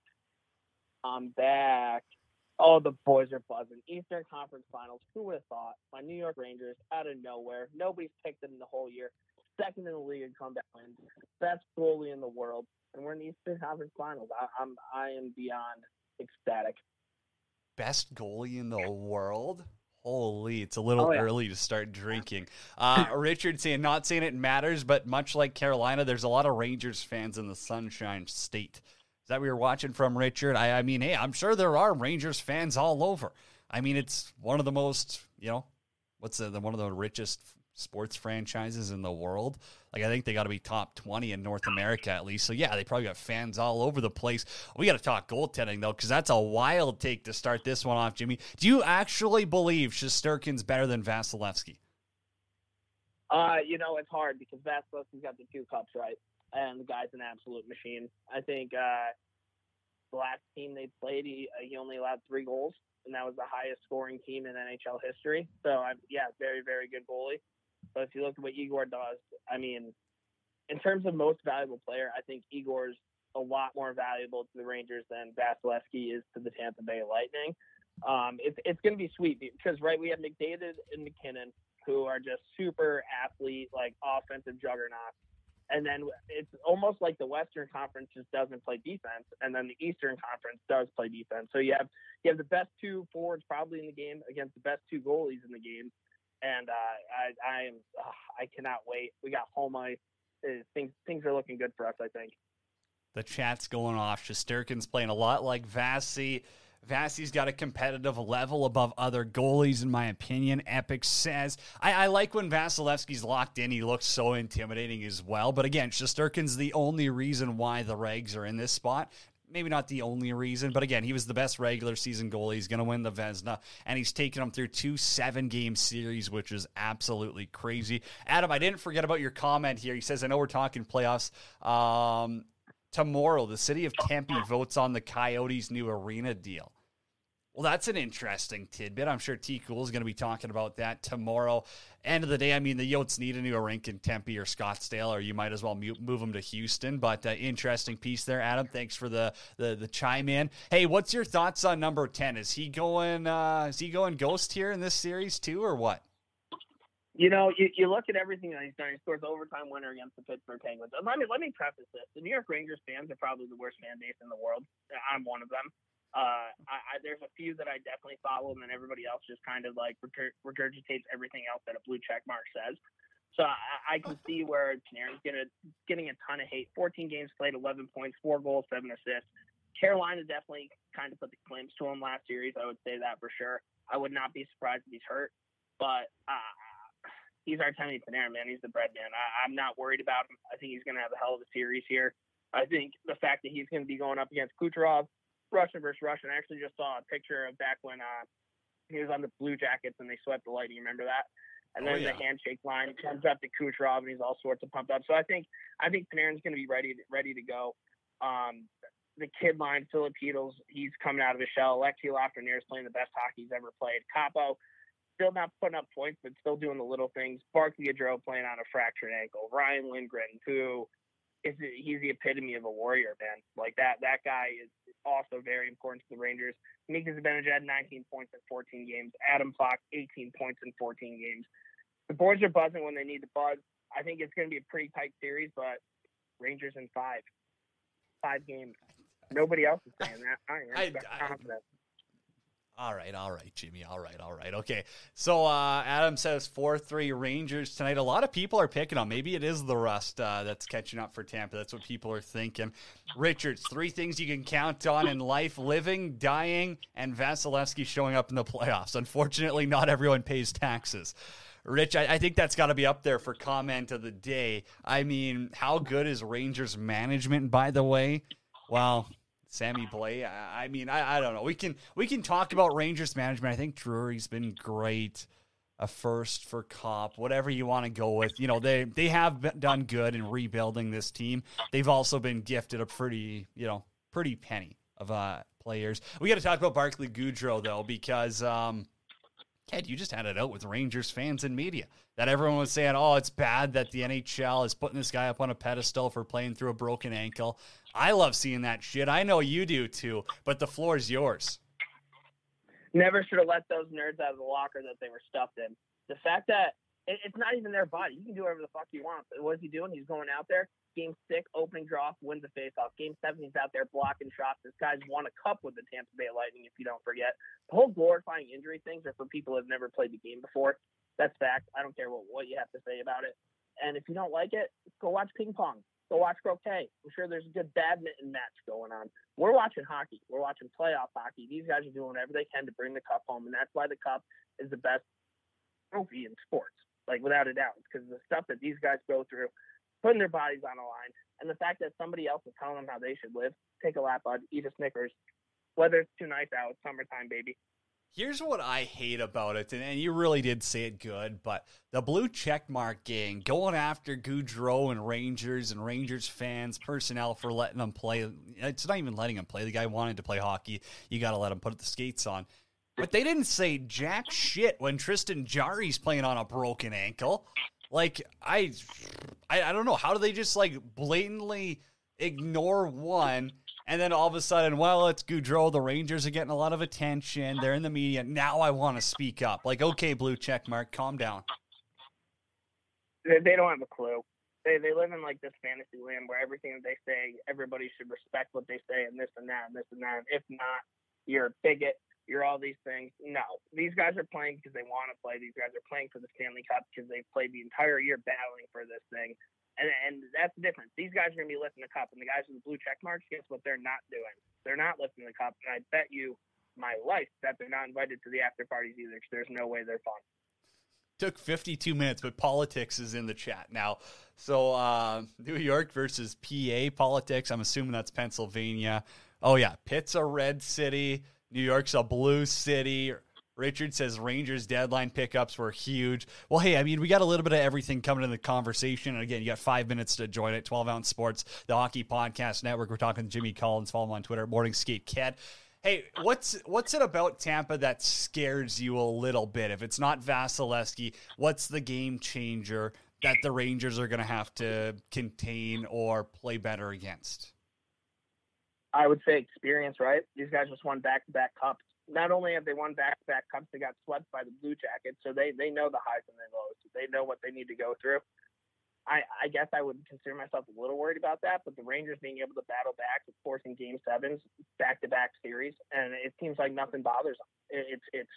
I'm back. Oh, the boys are buzzing. Eastern Conference Finals. Who would have thought? My New York Rangers out of nowhere. Nobody's picked them the whole year. Second in the league in comeback wins. Best goalie in the world, and we're in the Eastern Conference Finals. I, I'm I am beyond ecstatic. Best goalie in the world. Holy, it's a little Oh, yeah. early to start drinking. Uh, Richard saying, not saying it matters, but much like Carolina, there's a lot of Rangers fans in the Sunshine State. That we you're watching from, Richard? I, I mean, hey, I'm sure there are Rangers fans all over. I mean, it's one of the most, you know, what's the, the one of the richest sports franchises in the world. Like I think they got to be top 20 in North America at least. So yeah, they probably got fans all over the place. We got to talk goaltending though cuz that's a wild take to start this one off, Jimmy. Do you actually believe Shesterkin's better than Vasilevskiy? Uh, you know, it's hard because Vasilevskiy's got the two cups right, and the guy's an absolute machine. I think uh, the last team they played, he, uh, he only allowed three goals, and that was the highest scoring team in NHL history. So, I'm, yeah, very, very good goalie. But if you look at what Igor does, I mean, in terms of most valuable player, I think Igor's a lot more valuable to the Rangers than Vasilevskiy is to the Tampa Bay Lightning. Um, it's it's going to be sweet because right we have McDavid and MacKinnon who are just super athlete like offensive juggernauts, and then it's almost like the Western Conference just doesn't play defense, and then the Eastern Conference does play defense. So you have you have the best two forwards probably in the game against the best two goalies in the game, and uh, I I am I cannot wait. We got home ice. Uh, Things things are looking good for us. I think. The chat's going off. Shesterkin's playing a lot like Vasi. Vasi's got a competitive level above other goalies, in my opinion. Epic says. I, I like when Vasilevskiy's locked in. He looks so intimidating as well. But again, Shesterkin's the only reason why the Regs are in this spot. Maybe not the only reason, but again, he was the best regular season goalie. He's going to win the Vezina, and he's taken them through two seven game series, which is absolutely crazy. Adam, I didn't forget about your comment here. He says, I know we're talking playoffs. Um, tomorrow, the city of Tempe votes on the Coyotes' new arena deal. Well, that's an interesting tidbit. I'm sure T Cool is going to be talking about that tomorrow. End of the day, I mean, the Yotes need a new rink in Tempe or Scottsdale, or you might as well move them to Houston. But uh, interesting piece there, Adam. Thanks for the, the the chime in. Hey, what's your thoughts on number ten? Is he going? Uh, is he going ghost here in this series too, or what? You know, you, you look at everything that he's done. He scores overtime winner against the Pittsburgh Penguins. And let me let me preface this: the New York Rangers fans are probably the worst fan base in the world. I'm one of them. Uh, I, I, there's a few that I definitely follow, and then everybody else just kind of like regurgitates everything else that a blue check mark says. So I, I can see where Panarin's gonna getting a ton of hate. 14 games played, 11 points, four goals, seven assists. Carolina definitely kind of put the claims to him last series. I would say that for sure. I would not be surprised if he's hurt, but uh, he's Artemi Panarin, man. He's the bread man. I, I'm not worried about him. I think he's going to have a hell of a series here. I think the fact that he's going to be going up against Kucherov, Russian versus Russian. I actually just saw a picture of back when uh, he was on the Blue Jackets and they swept the Lightning. Remember that? And Oh, then yeah. the handshake line comes up to Kucherov and he's all sorts of pumped up. So I think I think Panarin's going to be ready to, ready to go. Um, the kid line, Filipinos, he's coming out of his shell. Alexi Lafreniere is playing the best hockey he's ever played. Kaapo, still not putting up points, but still doing the little things. Barclay Goodrow playing on a fractured ankle. Ryan Lindgren, who is he's the epitome of a warrior, man. Like that that guy is also very important to the Rangers. Mika Zibanejad, 19 points in 14 games. Adam Fox, 18 points in 14 games. The boys are buzzing when they need to buzz. I think it's going to be a pretty tight series, but Rangers in five, five games. Nobody else is saying that. I I- got I-. All right, all right, Jimmy. All right, all right. Okay. So uh, Adam says 4 3 Rangers tonight. A lot of people are picking on. Maybe it is the rust uh, that's catching up for Tampa. That's what people are thinking. Richards, three things you can count on in life living, dying, and Vasilevskiy showing up in the playoffs. Unfortunately, not everyone pays taxes. Rich, I, I think that's got to be up there for comment of the day. I mean, how good is Rangers management, by the way? Well, Sammy Blais. I, I mean, I, I don't know. We can we can talk about Rangers management. I think Drury's been great. A first for Copp, whatever you want to go with. You know, they they have done good in rebuilding this team. They've also been gifted a pretty, you know, pretty penny of uh players. We got to talk about Barclay Goodrow though, because um, Ted, you just had it out with Rangers fans and media that everyone was saying, "Oh, it's bad that the NHL is putting this guy up on a pedestal for playing through a broken ankle." I love seeing that shit. I know you do too, but the floor is yours. Never should have let those nerds out of the locker that they were stuffed in. The fact that it, it's not even their body. You can do whatever the fuck you want. But what is he doing? He's going out there. Game six, opening draw, wins the faceoff. Game seven, he's out there blocking shots. This guy's won a cup with the Tampa Bay Lightning, if you don't forget. The whole glorifying injury things are for people who have never played the game before. That's fact. I don't care what, what you have to say about it. And if you don't like it, go watch ping pong. Go watch croquet. I'm sure there's a good badminton match going on. We're watching hockey. We're watching playoff hockey. These guys are doing whatever they can to bring the cup home, and that's why the cup is the best trophy in sports, like without a doubt, because the stuff that these guys go through, putting their bodies on the line, and the fact that somebody else is telling them how they should live. Take a lap, bud. Eat a Snickers. Weather's too nice out. Summertime, baby. Here's what I hate about it, and, you really did say it good, but the blue checkmark gang going after Goodrow and Rangers and Rangers fans, personnel for letting them play. It's not even letting them play. The guy wanted to play hockey. You got to let him put the skates on. But they didn't say jack shit when Tristan Jarry's playing on a broken ankle. Like I, I, I don't know. How do they just like blatantly ignore one and then all of a sudden, well, it's Goodrow. The Rangers are getting a lot of attention. They're in the media. Now I want to speak up. Like, okay, blue check mark, calm down. They, they don't have a clue. They, they live in like this fantasy land where everything that they say, everybody should respect what they say and this and that and this and that. If not, you're a bigot. You're all these things. No, these guys are playing because they want to play. These guys are playing for the Stanley Cup because they've played the entire year battling for this thing. And, and that's the difference. These guys are going to be lifting the cup, and the guys with the blue check marks, guess what they're not doing? They're not lifting the cup. And I bet you my life that they're not invited to the after parties either because there's no way they're fun. Took 52 minutes, but politics is in the chat now. So, uh, New York versus PA politics. I'm assuming that's Pennsylvania. Oh, yeah. Pitt's a red city. New York's a blue city. Richard says Rangers deadline pickups were huge. Well, hey, I mean, we got a little bit of everything coming in the conversation. And again, you got five minutes to join it. 12 Ounce Sports, the Hockey Podcast Network. We're talking to Jimmy Collins. Follow him on Twitter, Morning Skate Cat. Hey, what's what's it about Tampa that scares you a little bit? If it's not Vasilevskiy, what's the game changer that the Rangers are going to have to contain or play better against? I would say experience, right? These guys just won back to back cups not only have they won back-to-back cups, they got swept by the Blue Jackets, so they they know the highs and the lows. They know what they need to go through. I, I guess I would consider myself a little worried about that, but the Rangers being able to battle back, of course, in Game Sevens, back-to-back series, and it seems like nothing bothers them. It's it's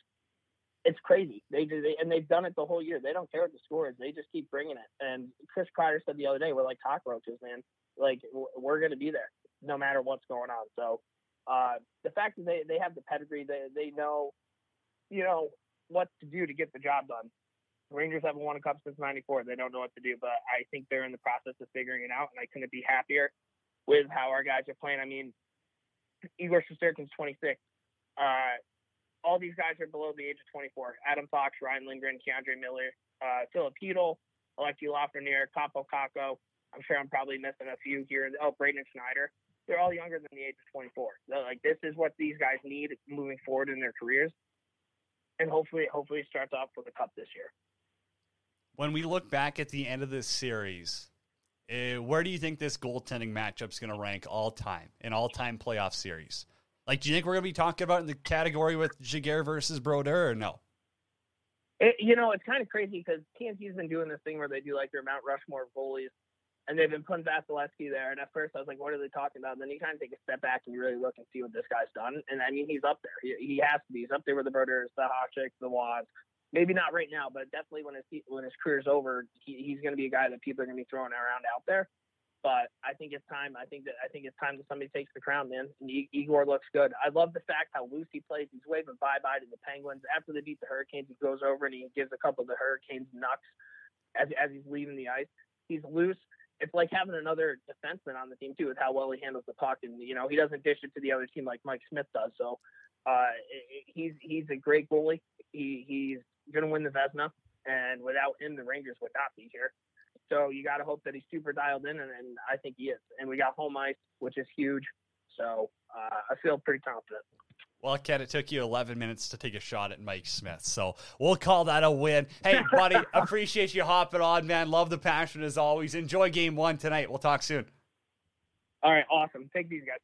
it's crazy. They do, they, and they've done it the whole year. They don't care what the score is. They just keep bringing it. And Chris Kreider said the other day, "We're like cockroaches, man. Like we're going to be there no matter what's going on." So uh, the fact that they, they have the pedigree, they, they know, you know, what to do to get the job done. The Rangers haven't won a cup since '94. They don't know what to do, but I think they're in the process of figuring it out, and I couldn't be happier with how our guys are playing. I mean, Igor Shesterkin's 26. Uh, all these guys are below the age of 24. Adam Fox, Ryan Lindgren, K'Andre Miller, uh, Filip Chytil, Alexi Lafreniere, Kaapo Kakko. I'm sure I'm probably missing a few here. Oh, Braden Schneider they're all younger than the age of 24. They're like this is what these guys need moving forward in their careers, and hopefully, hopefully, it starts off with a cup this year. When we look back at the end of this series, uh, where do you think this goaltending matchup is going to rank all time in all time playoff series? Like, do you think we're going to be talking about in the category with Giguere versus Brodeur or no? It, you know, it's kind of crazy because TNT's been doing this thing where they do like their Mount Rushmore goalies and they've been putting Vasilevskiy there. And at first, I was like, "What are they talking about?" And then you kind of take a step back and you really look and see what this guy's done. And I mean, he's up there. He, he has to be. He's up there with the Brodeurs, the Haseks, the Wods. Maybe not right now, but definitely when his when his career's over, he, he's going to be a guy that people are going to be throwing around out there. But I think it's time. I think that I think it's time that somebody takes the crown, man. And Igor looks good. I love the fact how loose he plays. He's waving bye bye to the Penguins after they beat the Hurricanes. He goes over and he gives a couple of the Hurricanes knocks as as he's leaving the ice. He's loose it's like having another defenseman on the team too, with how well he handles the puck, and you know he doesn't dish it to the other team like Mike Smith does. So uh, he's he's a great goalie. He he's to win the Vezina, and without him, the Rangers would not be here. So you got to hope that he's super dialed in, and, and I think he is. And we got home ice, which is huge. So uh, I feel pretty confident. Well, Ken, it took you 11 minutes to take a shot at Mike Smith. So we'll call that a win. Hey, buddy, appreciate you hopping on, man. Love the passion as always. Enjoy game one tonight. We'll talk soon. All right, awesome. Take these guys.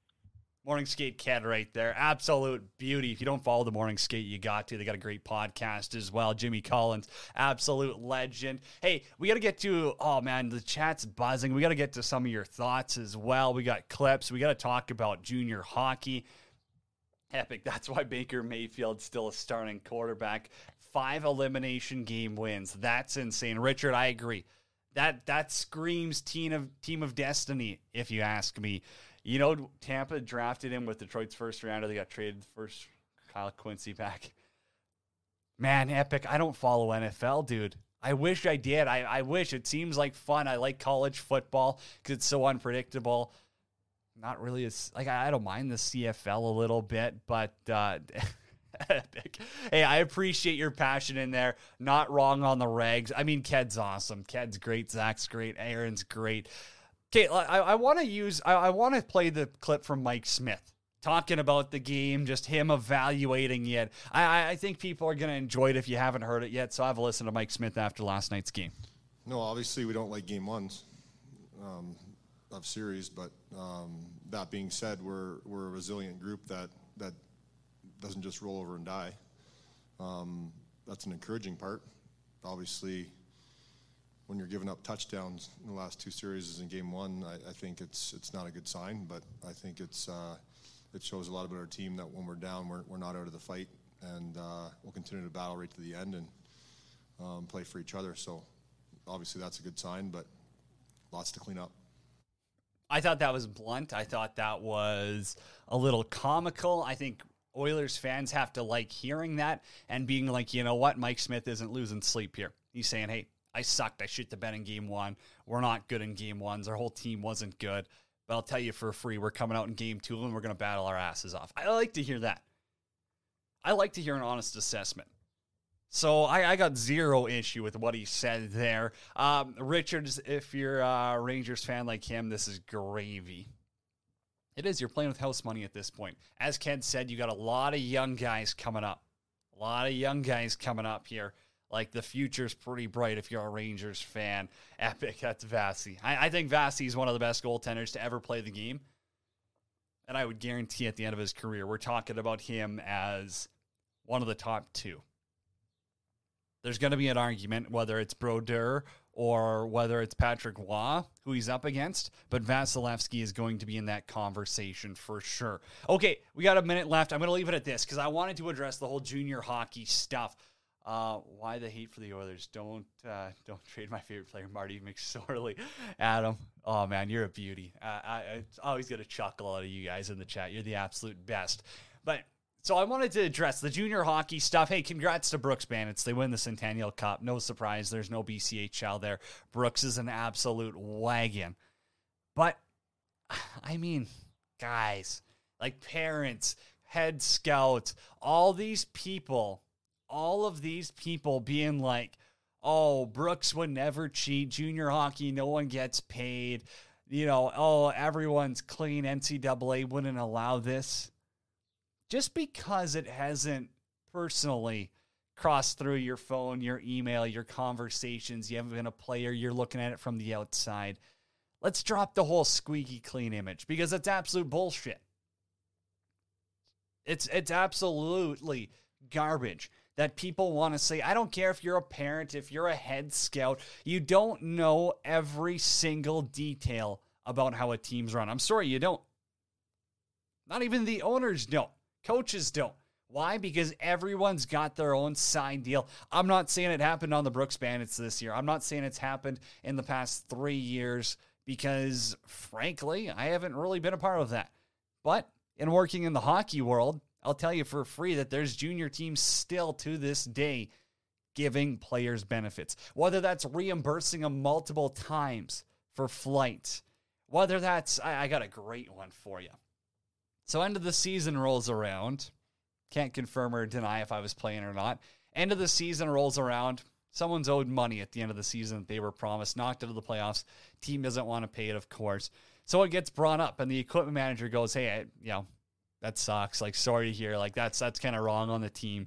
Morning Skate Ken right there. Absolute beauty. If you don't follow the Morning Skate, you got to. They got a great podcast as well. Jimmy Collins, absolute legend. Hey, we got to get to, oh man, the chat's buzzing. We got to get to some of your thoughts as well. We got clips. We got to talk about junior hockey. Epic. That's why Baker Mayfield's still a starting quarterback. Five elimination game wins. That's insane. Richard, I agree. That that screams team of team of destiny, if you ask me. You know, Tampa drafted him with Detroit's first rounder. They got traded first Kyle Quincey back. Man, epic. I don't follow NFL, dude. I wish I did. I, I wish. It seems like fun. I like college football because it's so unpredictable not really as like I, don't mind the CFL a little bit, but uh, epic. Hey, I appreciate your passion in there. Not wrong on the regs. I mean, Ked's awesome. Ked's great. Zack's great. Aaron's great. Okay, I, I want to use. I, I want to play the clip from Mike Smith talking about the game, just him evaluating it. I, I think people are going to enjoy it if you haven't heard it yet. So I've listened to Mike Smith after last night's game. No, obviously we don't like game ones. Um, of series. But um, that being said, we're we're a resilient group that that doesn't just roll over and die. Um, that's an encouraging part. Obviously, when you're giving up touchdowns in the last two series in game one, I, I, think it's it's not a good sign. But I think it's uh, it shows a lot about our team that when we're down, we're, we're not out of the fight, and uh, we'll continue to battle right to the end and um, play for each other. So obviously that's a good sign, but lots to clean up. I thought that was blunt. I thought that was a little comical. I think Oilers fans have to like hearing that and being like, you know what, Mike Smith isn't losing sleep here. He's saying, hey, I sucked. I shit the bed in game one. We're not good in game ones. Our whole team wasn't good. But I'll tell you for free, we're coming out in game two and we're going to battle our asses off. I like to hear that. I like to hear an honest assessment. So I, I, got zero issue with what he said there. Um, Richards, if you're a Rangers fan like him, this is gravy. It is. You're playing with house money at this point. As Ken said, you got a lot of young guys coming up. A lot of young guys coming up here. Like the future's pretty bright if you're a Rangers fan. Epic. That's Vasi. I, I think Vasi is one of the best goaltenders to ever play the game. And I would guarantee at the end of his career, we're talking about him as one of the top two there's going to be an argument whether it's Brodeur or whether it's Patrick Roy, who he's up against, but Vasilevskiy is going to be in that conversation for sure. Okay, we got a minute left. I'm going to leave it at this because I wanted to address the whole junior hockey stuff. Uh, why the hate for the Oilers? Don't uh, don't trade my favorite player, Marty McSorley. Adam, oh man, you're a beauty. Uh, I, I always get a chuckle out of you guys in the chat. You're the absolute best. But so I wanted to address the junior hockey stuff. Hey, congrats to Brooks Bandits. They win the Centennial Cup. No surprise. There's no BCHL there. Brooks is an absolute wagon. But I mean, guys, like parents, head scouts, all these people, all of these people being like, oh, Brooks would never cheat. Junior hockey, no one gets paid. You know, oh, everyone's clean. NCAA wouldn't allow this just because it hasn't personally crossed through your phone, your email, your conversations, you haven't been a player, you're looking at it from the outside. Let's drop the whole squeaky clean image because it's absolute bullshit. It's it's absolutely garbage. that people want to say. I don't care if you're a parent, if you're a head scout, you don't know every single detail about how a team's run. I'm sorry, you don't. Not even the owners don't, coaches don't. Why? Because everyone's got their own side deal. I'm not saying it happened on the Brooks Bandits this year. I'm not saying it's happened in the past three years because, frankly, I haven't really been a part of that. But in working in the hockey world, I'll tell you for free that there's junior teams still to this day giving players benefits. Whether that's reimbursing them multiple times for flights, whether that's, I, I got a great one for you. So, end of the season rolls around can't confirm or deny if I was playing or not. End of the season rolls around. Someone's owed money at the end of the season that they were promised, knocked out of the playoffs. Team doesn't want to pay it, of course. So it gets brought up, and the equipment manager goes, "Hey, I, you know, that sucks. Like, sorry hear. Like, that's that's kind of wrong on the team."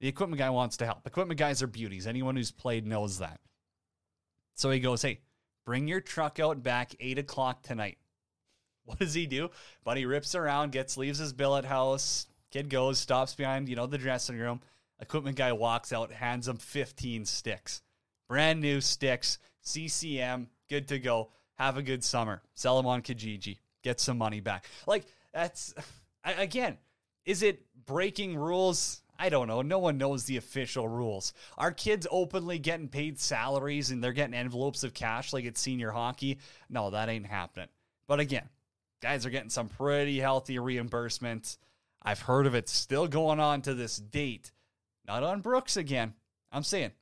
The equipment guy wants to help. Equipment guys are beauties. Anyone who's played knows that. So he goes, "Hey, bring your truck out back eight o'clock tonight." What does he do? He rips around, gets leaves his billet house, Kid goes, stops behind, you know, the dressing room. Equipment guy walks out, hands him 15 sticks. Brand new sticks, CCM, good to go. Have a good summer. Sell them on Kijiji. Get some money back. Like, that's, again, is it breaking rules? I don't know. No one knows the official rules. Are kids openly getting paid salaries and they're getting envelopes of cash like it's senior hockey? No, that ain't happening. But again, guys are getting some pretty healthy reimbursement. I've heard of it still going on to this date. Not on Brooks again. I'm saying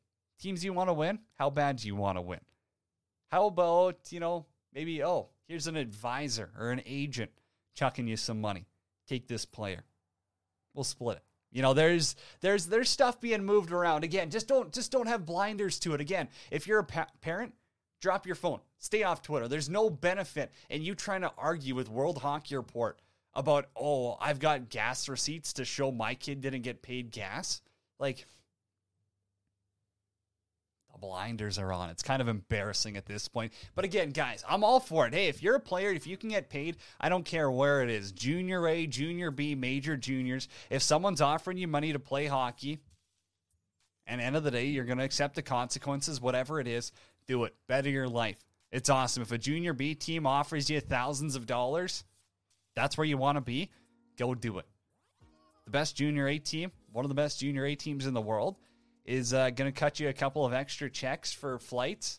teams you want to win, how bad do you want to win? How about, you know, maybe, oh, here's an advisor or an agent chucking you some money. Take this player. We'll split it. You know, there's there's there's stuff being moved around. Again, just don't just don't have blinders to it. Again, if you're a pa- parent, drop your phone. Stay off Twitter. There's no benefit in you trying to argue with World Hockey Report about, oh, I've got gas receipts to show my kid didn't get paid gas. Like, the blinders are on. It's kind of embarrassing at this point. But again, guys, I'm all for it. Hey, if you're a player, if you can get paid, I don't care where it is junior A, junior B, major juniors. If someone's offering you money to play hockey, and end of the day, you're going to accept the consequences, whatever it is, do it. Better your life. It's awesome. If a junior B team offers you thousands of dollars, that's where you want to be, go do it. The best junior A team, one of the best junior A teams in the world, is uh, going to cut you a couple of extra checks for flights.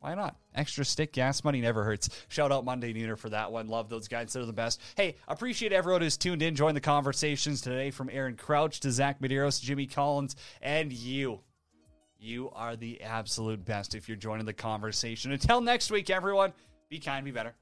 Why not? Extra stick gas money never hurts. Shout out Monday Nooner for that one. Love those guys. They're the best. Hey, appreciate everyone who's tuned in, join the conversations today from Aaron Crouch to Zack Medeiros, Jimmy Collins, and you. You are the absolute best if you're joining the conversation. Until next week, everyone, be kind, be better.